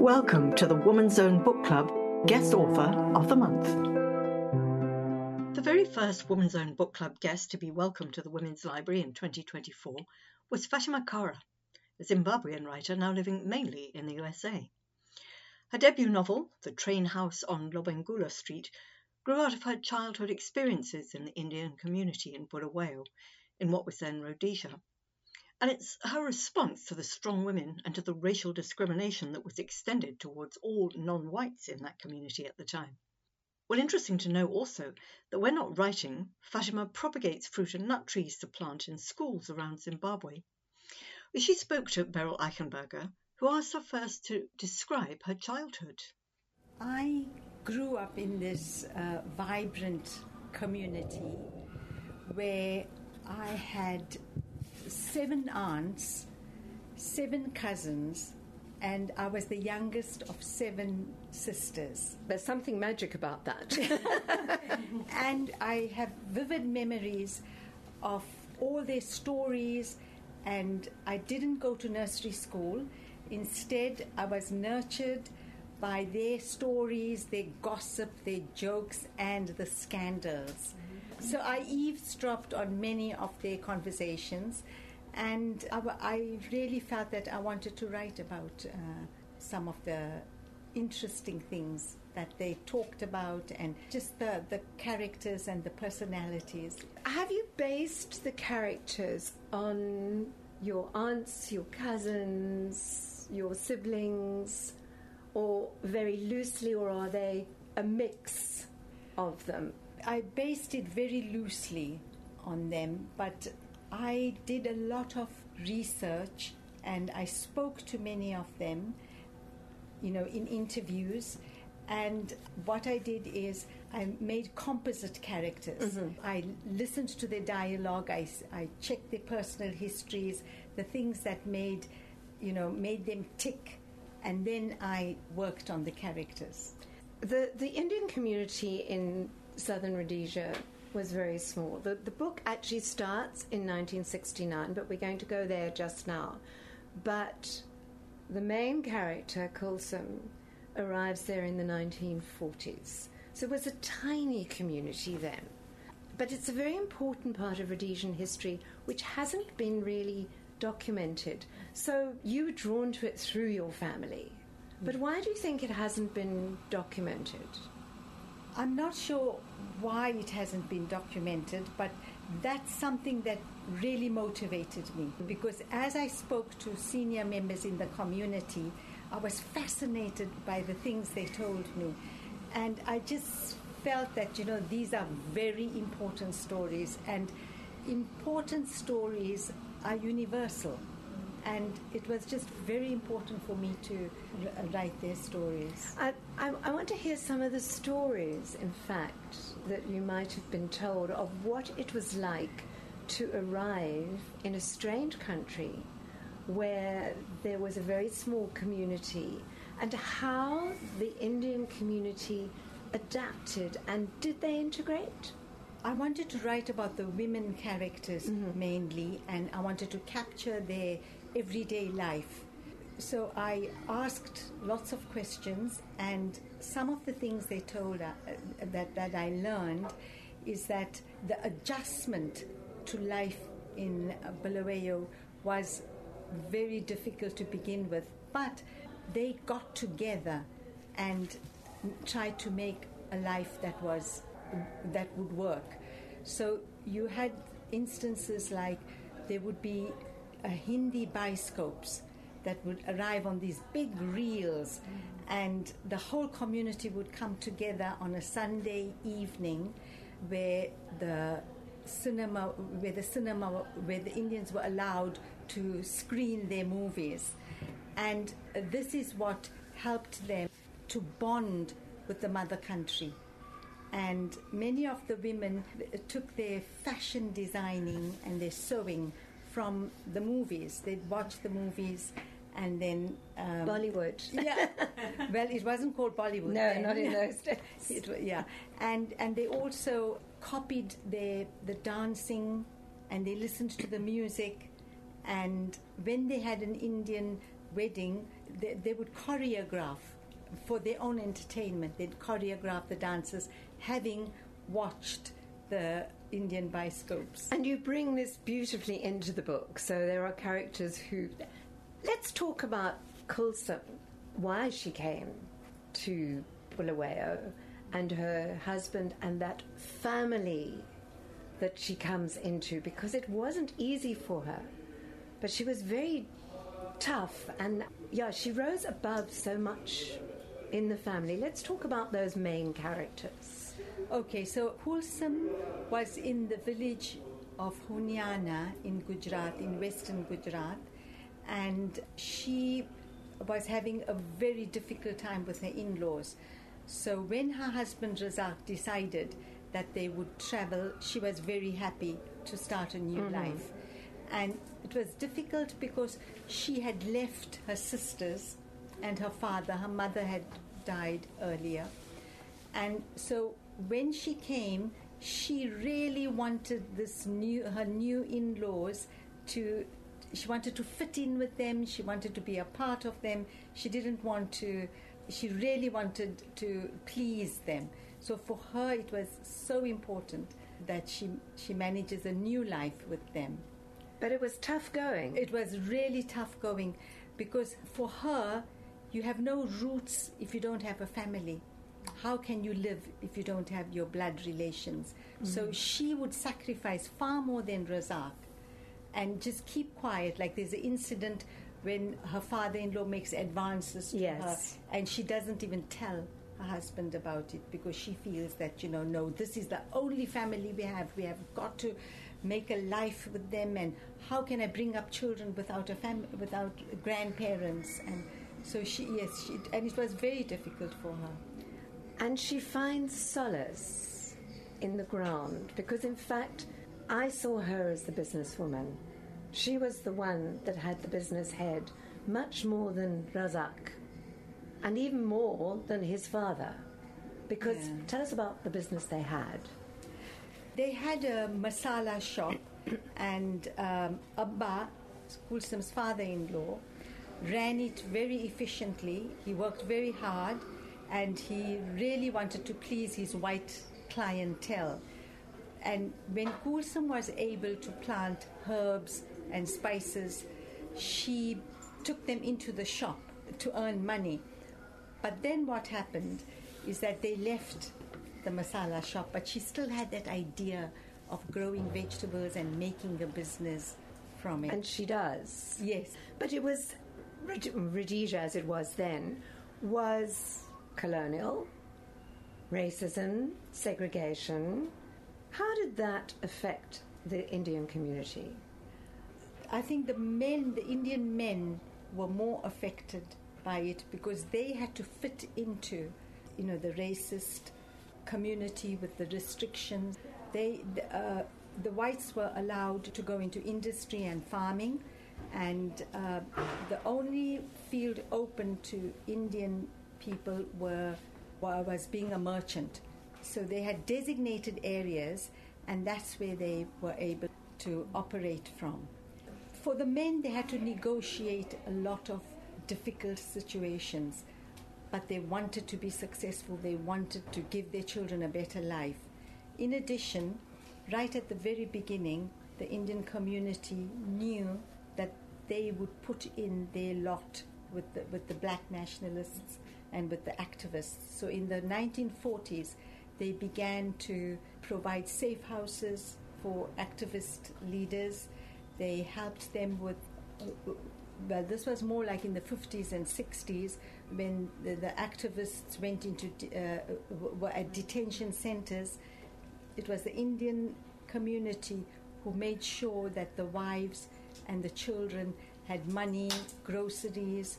Welcome to the Woman's Own Book Club Guest Author of the Month. The very first Woman's Own Book Club guest to be welcomed to the Women's Library in 2024 was Fatima Kara, a Zimbabwean writer now living mainly in the USA. Her debut novel, The Train House on Lobengula Street, grew out of her childhood experiences in the Indian community in Bulawayo, in what was then Rhodesia and it's her response to the strong women and to the racial discrimination that was extended towards all non whites in that community at the time. Well, interesting to know also that when not writing, Fatima propagates fruit and nut trees to plant in schools around Zimbabwe. She spoke to Beryl Eichenberger, who asked her first to describe her childhood. I grew up in this uh, vibrant community where I had seven aunts, seven cousins, and I was the youngest of seven sisters. There's something magic about that. and I have vivid memories of all their stories, and I didn't go to nursery school. Instead, I was nurtured by their stories, their gossip, their jokes, and the scandals. So I eavesdropped on many of their conversations, and I, I really felt that I wanted to write about uh, some of the interesting things that they talked about and just the, the characters and the personalities. Have you based the characters on your aunts, your cousins, your siblings, or very loosely, or are they a mix of them? I based it very loosely on them, but I did a lot of research and I spoke to many of them, you know, in interviews. And what I did is I made composite characters. Mm-hmm. I listened to their dialogue. I, I checked their personal histories, the things that made, you know, made them tick, and then I worked on the characters. The the Indian community in southern Rhodesia was very small. The, the book actually starts in 1969, but we're going to go there just now. But the main character, Kulsum, arrives there in the 1940s. So it was a tiny community then. But it's a very important part of Rhodesian history which hasn't been really documented. So you were drawn to it through your family. But hmm. why do you think it hasn't been documented? I'm not sure why it hasn't been documented, but that's something that really motivated me. Because as I spoke to senior members in the community, I was fascinated by the things they told me. And I just felt that, you know, these are very important stories, and important stories are universal and it was just very important for me to write their stories. I, I, I, want to hear some of the stories, in fact, that you might have been told of what it was like to arrive in a strange country where there was a very small community and how the Indian community adapted and did they integrate? I wanted to write about the women characters mm-hmm. mainly, and I wanted to capture their everyday life. So I asked lots of questions, and some of the things they told uh, that, that I learned is that the adjustment to life in Bulawayo was very difficult to begin with, but they got together and tried to make a life that was that would work. So you had instances like there would be Uh, Hindi bioscopes that would arrive on these big reels, and the whole community would come together on a Sunday evening where the cinema where the cinema where the Indians were allowed to screen their movies. And this is what helped them to bond with the mother country. And many of the women took their fashion designing and their sewing from the movies. They'd watch the movies and then um, Bollywood. yeah. Well, it wasn't called Bollywood. No, then. not in those days. It, yeah, and and they also copied the the dancing, and they listened to the music, and when they had an Indian wedding, they, they would choreograph for their own entertainment. They'd choreograph the dances, having watched the Indian bioscopes. And you bring this beautifully into the book. So there are characters who. Let's talk about Kulsum, why she came to Bulawayo and her husband and that family that she comes into because it wasn't easy for her. But she was very tough and, yeah, she rose above so much in the family. Let's talk about those main characters. Okay, so Kulsum was in the village of Honiana in Gujarat, in western Gujarat, and she was having a very difficult time with her in laws. So when her husband Razak decided that they would travel, she was very happy to start a new mm-hmm. life. And it was difficult because she had left her sisters and her father. Her mother had died earlier. And so when she came, she really wanted this new her new in-laws to she wanted to fit in with them she wanted to be a part of them. She didn't want to she really wanted to please them. So for her it was so important that she she manages a new life with them. But it was tough going. It was really tough going because for her you have no roots if you don't have a family how can you live if you don't have your blood relations? Mm. So she would sacrifice far more than Razak and just keep quiet. Like there's an incident when her father in law makes advances to yes. her and she doesn't even tell her husband about it because she feels that, you know, no, this is the only family we have. We have got to make a life with them and how can I bring up children without a fam- without grandparents and so she yes she, and it was very difficult for her and she finds solace in the ground because, in fact, I saw her as the businesswoman. She was the one that had the business head much more than Razak and even more than his father. Because yeah. tell us about the business they had. They had a masala shop, and um, Abba, Kulsum's father in law, ran it very efficiently. He worked very hard and he really wanted to please his white clientele. And when Kulsum was able to plant herbs and spices, she took them into the shop to earn money. But then what happened is that they left the masala shop, but she still had that idea of growing vegetables and making a business from it. And she does. Yes. But it was, Rhodesia as it was then, was colonial, racism, segregation. How did that affect the Indian community? I think the men, the Indian men, were more affected by it because they had to fit into, you know, the racist community with the restrictions. They, uh, the whites were allowed to go into industry and farming, and uh, the only field open to Indian people were was being a merchant. So they had designated areas, and that's where they were able to operate from. For the men, they had to negotiate a lot of difficult situations, but they wanted to be successful. They wanted to give their children a better life. In addition, right at the very beginning, the Indian community knew that they would put in their lot with the, with the black nationalists and with the activists. So in the 1940s, they began to provide safe houses for activist leaders. They helped them with, well, this was more like in the 50s and 60s when the, the activists went into, uh, were at detention centers. It was the Indian community who made sure that the wives and the children had money, groceries,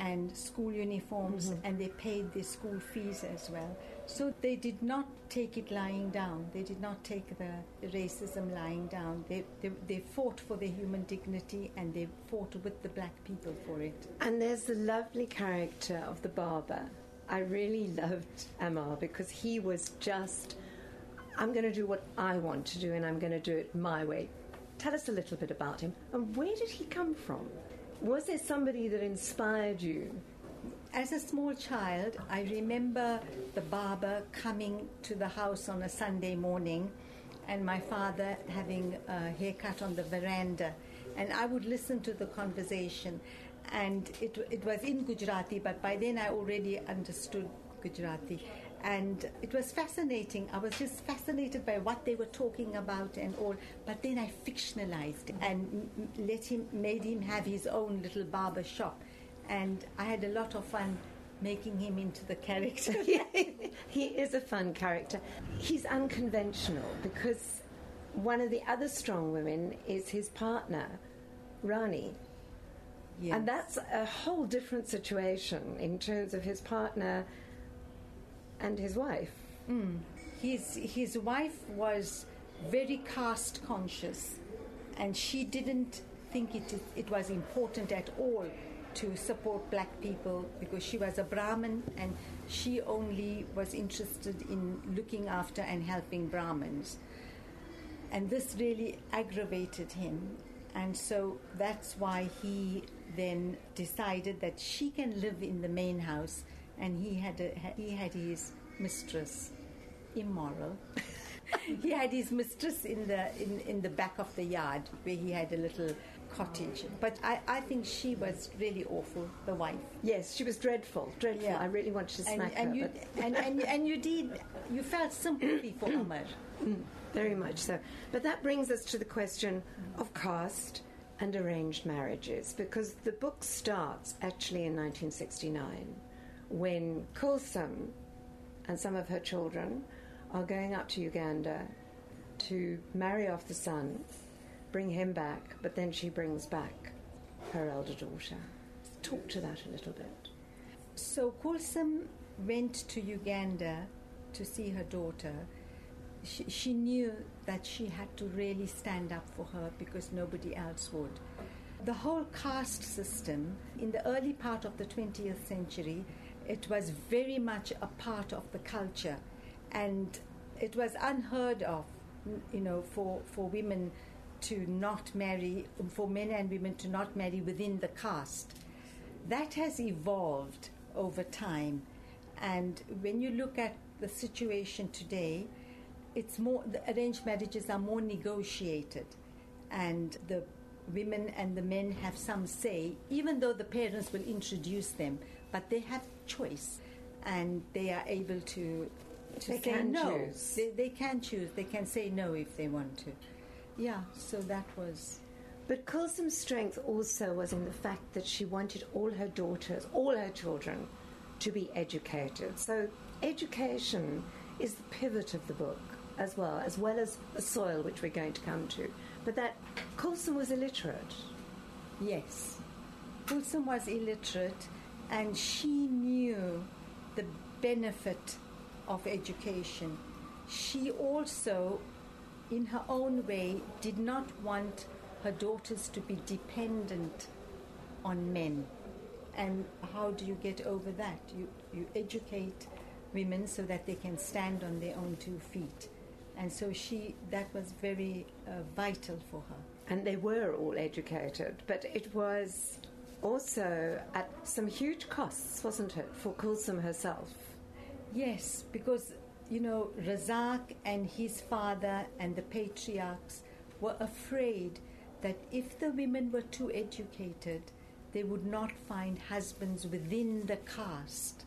and school uniforms, mm-hmm. and they paid their school fees as well. So they did not take it lying down. They did not take the, racism lying down. They, they, they fought for their human dignity and they fought with the black people for it. And there's the lovely character of the barber. I really loved Amar because he was just, I'm going to do what I want to do and I'm going to do it my way. Tell us a little bit about him and where did he come from? Was there somebody that inspired you? As a small child, I remember the barber coming to the house on a Sunday morning and my father having a haircut on the veranda. And I would listen to the conversation. And it, it was in Gujarati, but by then I already understood Gujarati. And it was fascinating. I was just fascinated by what they were talking about and all. But then I fictionalized and let him, made him have his own little barber shop. And I had a lot of fun making him into the character. he is a fun character. He's unconventional because one of the other strong women is his partner, Rani. Yes. And that's a whole different situation in terms of his partner and his wife. Mm. His, his wife was very caste conscious, and she didn't think it, it was important at all to support black people because she was a Brahmin and she only was interested in looking after and helping Brahmins. And this really aggravated him. And so that's why he then decided that she can live in the main house and he had, a, he had his mistress, immoral. he had his mistress in the, in, in the back of the yard where he had a little cottage. But I, I think she was really awful, the wife. Yes, she was dreadful, dreadful. Yeah. I really wanted to smack and, and her. You, and, and, and you did, you felt sympathy for Umar. Mm, very much so. But that brings us to the question of caste and arranged marriages, because the book starts actually in 1969 when Kulsum and some of her children are going up to Uganda to marry off the son bring him back, but then she brings back her elder daughter. Talk to that a little bit. So Kulsum went to Uganda to see her daughter. She, she knew that she had to really stand up for her because nobody else would. The whole caste system in the early part of the 20th century, it was very much a part of the culture, and it was unheard of, you know, for, for women to not marry, for men and women to not marry within the caste. That has evolved over time. And when you look at the situation today, it's more, the arranged marriages are more negotiated. And the women and the men have some say, even though the parents will introduce them, but they have choice and they are able to, to they say no. Choose. They, they can choose. They can say no if they want to. Yeah, so that was. But Kulsum's strength also was in the fact that she wanted all her daughters, all her children, to be educated. So education is the pivot of the book as well, as well as the soil, which we're going to come to. But that Kulsum was illiterate. Yes, Kulsum was illiterate, and she knew the benefit of education. She also in her own way, did not want her daughters to be dependent on men. And how do you get over that? You, you educate women so that they can stand on their own two feet. And so she, that was very uh, vital for her. And they were all educated, but it was also at some huge costs, wasn't it, for Kulsum herself? Yes, because you know, Razak and his father and the patriarchs were afraid that if the women were too educated, they would not find husbands within the caste.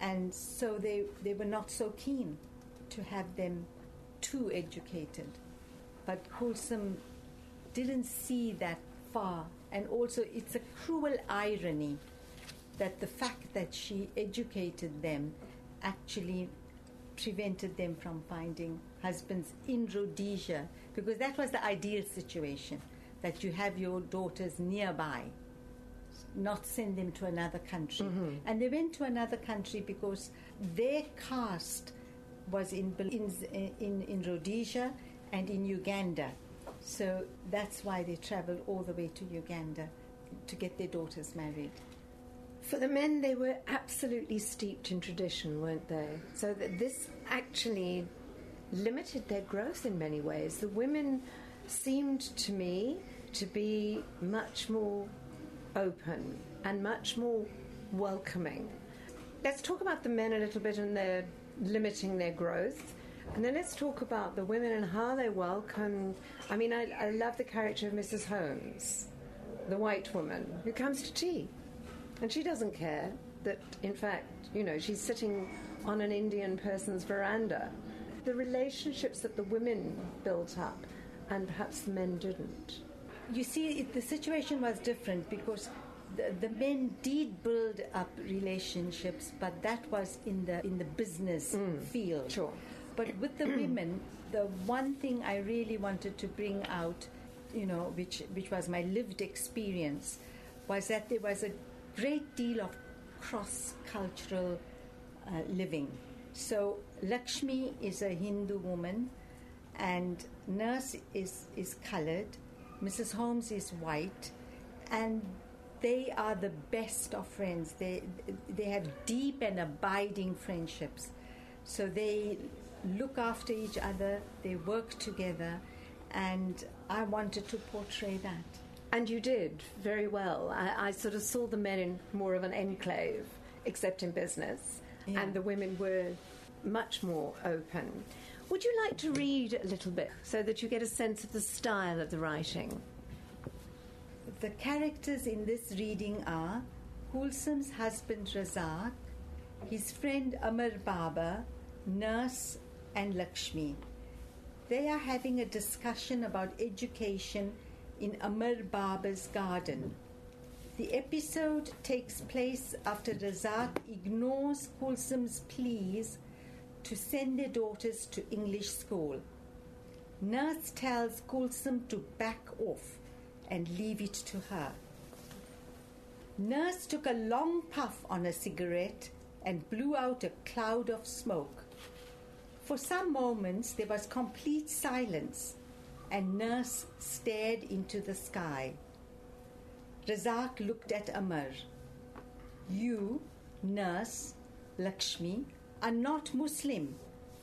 And so they, they were not so keen to have them too educated. But Kulsum didn't see that far. And also, it's a cruel irony that the fact that she educated them actually prevented them from finding husbands in Rhodesia because that was the ideal situation that you have your daughters nearby, not send them to another country. Mm-hmm. And they went to another country because their caste was in, in, in, in Rhodesia and in Uganda. So that's why they traveled all the way to Uganda to get their daughters married. For the men, they were absolutely steeped in tradition, weren't they? So that this actually limited their growth in many ways. The women seemed to me to be much more open and much more welcoming. Let's talk about the men a little bit and their limiting their growth. And then let's talk about the women and how they welcome. I mean, I, I love the character of Mrs. Holmes, the white woman who comes to tea. And she doesn't care that, in fact, you know, she's sitting on an Indian person's veranda. The relationships that the women built up and perhaps the men didn't. You see, the situation was different because the, the, men did build up relationships, but that was in the in the business mm, field. Sure. But with the women, the one thing I really wanted to bring out, you know, which which was my lived experience, was that there was a great deal of cross-cultural uh, living. So Lakshmi is a Hindu woman, and Nurse is is coloured. Mrs. Holmes is white, and they are the best of friends. They they have deep and abiding friendships. So they look after each other. They work together, and I wanted to portray that. And you did very well. I, I sort of saw the men in more of an enclave, except in business, yeah. and the women were much more open. Would you like to read a little bit so that you get a sense of the style of the writing? The characters in this reading are Kulsum's husband Razak, his friend Amar Baba, nurse, and Lakshmi. They are having a discussion about education in Amar Baba's garden. The episode takes place after Razak ignores Kulsum's pleas to send their daughters to English school. Nurse tells Kulsum to back off and leave it to her. Nurse took a long puff on a cigarette and blew out a cloud of smoke. For some moments there was complete silence, and Nurse stared into the sky. Razak looked at Amar. You, Nurse, Lakshmi, are not Muslim.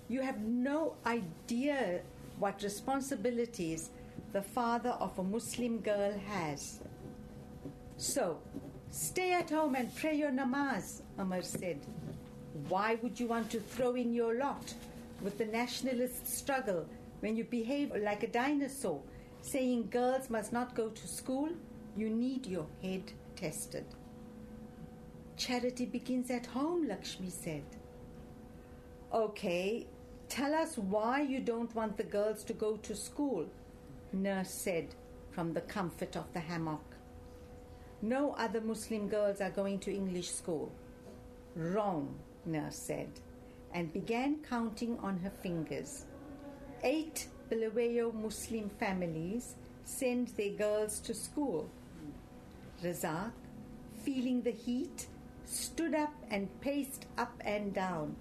You have no idea what responsibilities the father of a Muslim girl has. So, stay at home and pray your namaz, Amar said. Why would you want to throw in your lot with the nationalist struggle when you behave like a dinosaur, saying girls must not go to school? You need your head tested. Charity begins at home, Lakshmi said. Okay, tell us why you don't want the girls to go to school, Nurse said from the comfort of the hammock. No other Muslim girls are going to English school. Wrong, Nurse said, and began counting on her fingers. Eight Bulawayo Muslim families send their girls to school. Razak, feeling the heat, stood up and paced up and down.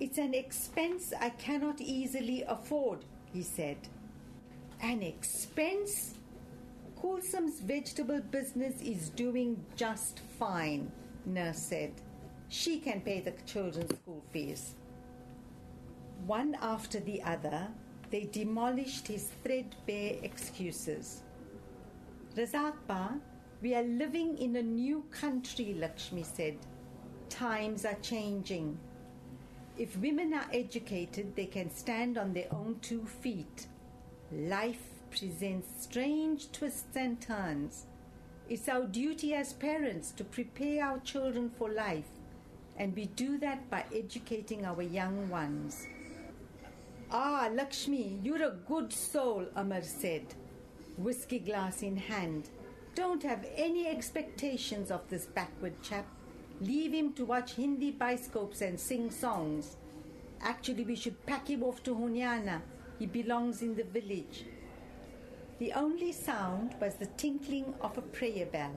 It's an expense I cannot easily afford, he said. An expense? Kulsum's vegetable business is doing just fine, Nurse said. She can pay the children's school fees. One after the other, they demolished his threadbare excuses. Razakba, we are living in a new country, Lakshmi said. Times are changing. If women are educated, they can stand on their own two feet. Life presents strange twists and turns. It's our duty as parents to prepare our children for life, and we do that by educating our young ones. Ah, Lakshmi, you're a good soul, Amar said, whiskey glass in hand. Don't have any expectations of this backward chap. Leave him to watch Hindi bioscopes and sing songs. Actually, we should pack him off to Hunyana he belongs in the village. The only sound was the tinkling of a prayer bell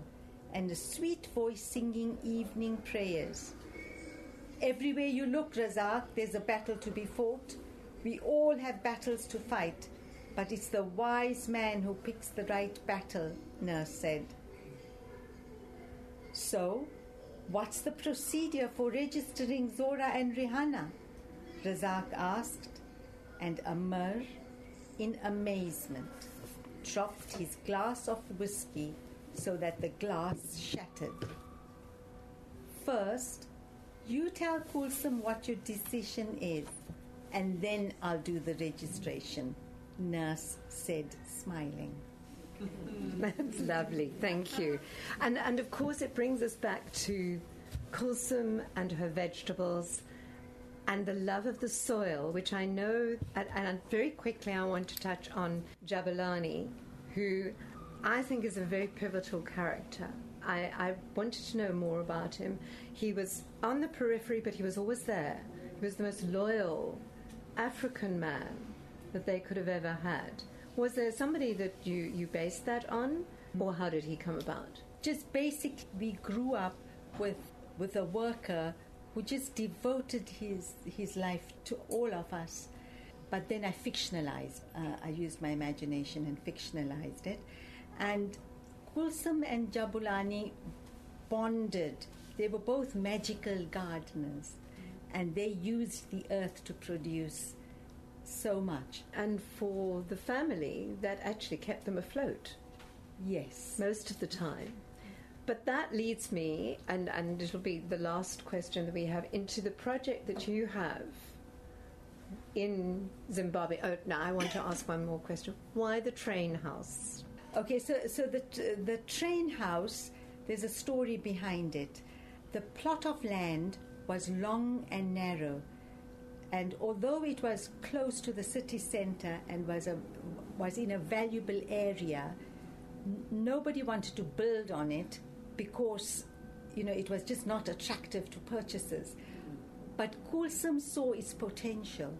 and a sweet voice singing evening prayers. Everywhere you look, Razak, there's a battle to be fought. We all have battles to fight, but it's the wise man who picks the right battle, Nurse said. So, what's the procedure for registering Zora and Rihanna? Razak asked and Amar, in amazement, dropped his glass of whiskey so that the glass shattered. First, you tell Kulsum what your decision is, and then I'll do the registration, Nurse said, smiling. That's lovely, thank you. And, and of course, it brings us back to Kulsum and her vegetables and the love of the soil, which I know, and, and very quickly I want to touch on Jabulani, who I think is a very pivotal character. I, I, wanted to know more about him. He was on the periphery, but he was always there. He was the most loyal African man that they could have ever had. Was there somebody that you, you based that on, or how did he come about? Just basic, we grew up with, with a worker who just devoted his, his life to all of us. But then I fictionalized, uh, I used my imagination and fictionalized it. And Kulsum and Jabulani bonded. They were both magical gardeners, and they used the earth to produce so much. And for the family, that actually kept them afloat. Yes. Most of the time. But that leads me, and, and it'll be the last question that we have, into the project that you have in Zimbabwe. Oh, no, I want to ask one more question. Why the train house? Okay, so, so the, the train house, there's a story behind it. The plot of land was long and narrow, and although it was close to the city center and was, a, was in a valuable area, n- nobody wanted to build on it because you know it was just not attractive to purchasers. But Kulsum saw its potential,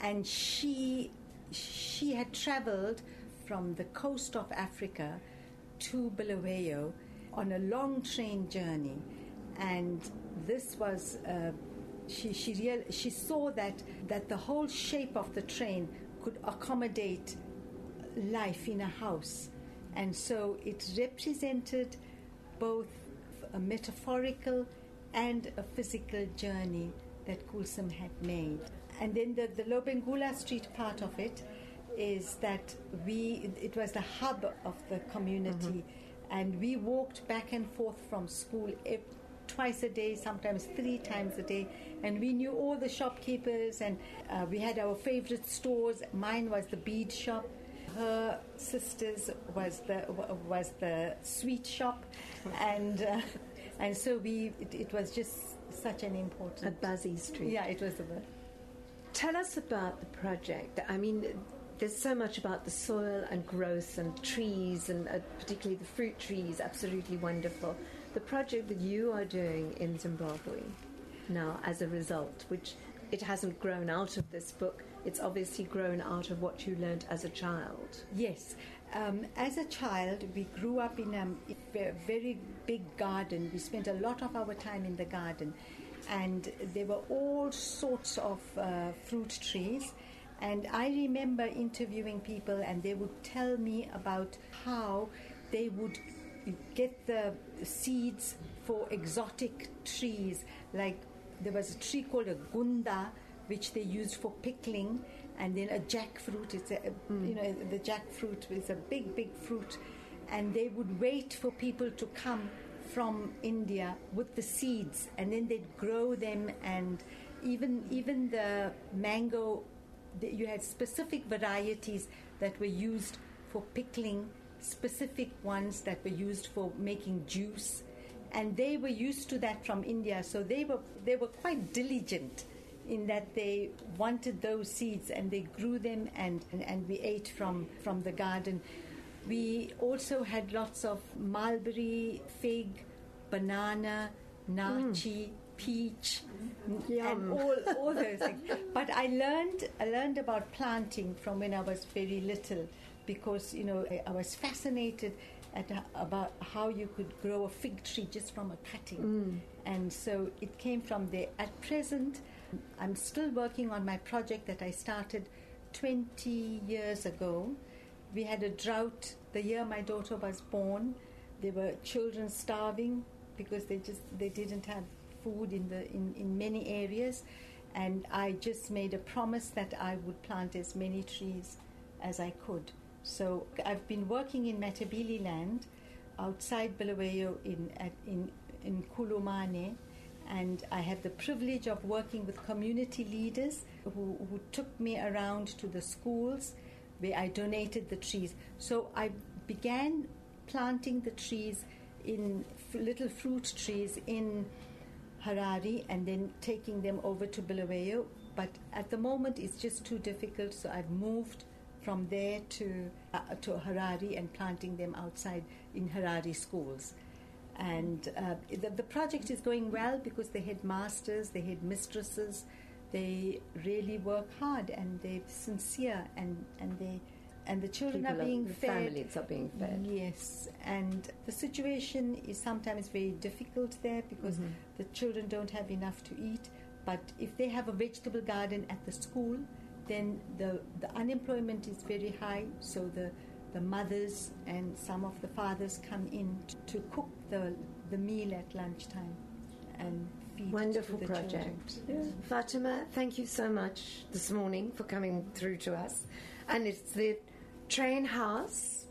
and she she had travelled from the coast of Africa to Bulawayo on a long train journey, and this was. Uh, she she, real, she saw that that the whole shape of the train could accommodate life in a house, and so it represented both a metaphorical and a physical journey that Kulsum had made. And then the, the Lobengula Street part of it is that we, it was the hub of the community, mm-hmm. and we walked back and forth from school twice a day, sometimes three times a day, and we knew all the shopkeepers, and uh, we had our favorite stores. Mine was the bead shop. Her sister's was the was the sweet shop, and uh, and so we it, it, was just such an important at Buzzy Street. Yeah, it was the. Tell us about the project. I mean, there's so much about the soil and growth and trees, and uh, particularly the fruit trees, absolutely wonderful. The project that you are doing in Zimbabwe now, as a result, which it hasn't grown out of this book, it's obviously grown out of what you learned as a child. Yes. Um, as a child, we grew up in a very big garden. We spent a lot of our time in the garden, and there were all sorts of uh, fruit trees. And I remember interviewing people, and they would tell me about how they would get the seeds for exotic trees. Like there was a tree called a gunda, which they used for pickling, and then a jackfruit. It's a, mm. you know the jackfruit is a big big fruit, and they would wait for people to come from India with the seeds, and then they'd grow them, and even even the mango, you had specific varieties that were used for pickling, specific ones that were used for making juice, and they were used to that from India, so they were they were quite diligent in that they wanted those seeds and they grew them and, and, and we ate from, from the garden. We also had lots of mulberry, fig, banana, naartjie, mm. Peach, Yum. and all, all those things. But I learned I learned about planting from when I was very little because you know I, I was fascinated at about how you could grow a fig tree just from a cutting, mm. and so it came from there. At present, I'm still working on my project that I started 20 years ago. We had a drought the year my daughter was born. There were children starving because they just they didn't have food in the in, in many areas and I just made a promise that I would plant as many trees as I could. So I've been working in Matabeleland outside Bulawayo in, in, in Kulumane, and I had the privilege of working with community leaders who, who took me around to the schools where I donated the trees. So I began planting the trees in f- little fruit trees in Harare and then taking them over to Bulawayo. But at the moment, it's just too difficult, so I've moved from there to uh, to Harare and planting them outside in Harare schools. And uh, the, the project is going well because the headmasters, the headmistresses, they really work hard and they're sincere and, and they and the children People are being the fed. Families are being fed. Yes, and the situation is sometimes very difficult there because Mm-hmm. the children don't have enough to eat. But if they have a vegetable garden at the school, then the, the unemployment is very high. So the the mothers and some of the fathers come in t- to cook the the meal at lunchtime and feed Wonderful to project. children. Fatima, thank you so much this morning for coming through to us. And it's the train house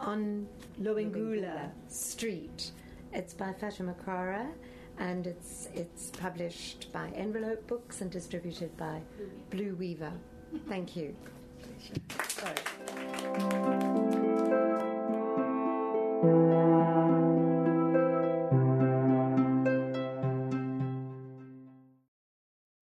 on Lobengula. Street. It's by Fatima Kara and it's it's published by Envelope Books and distributed by Blue Weaver. Thank you. Sorry.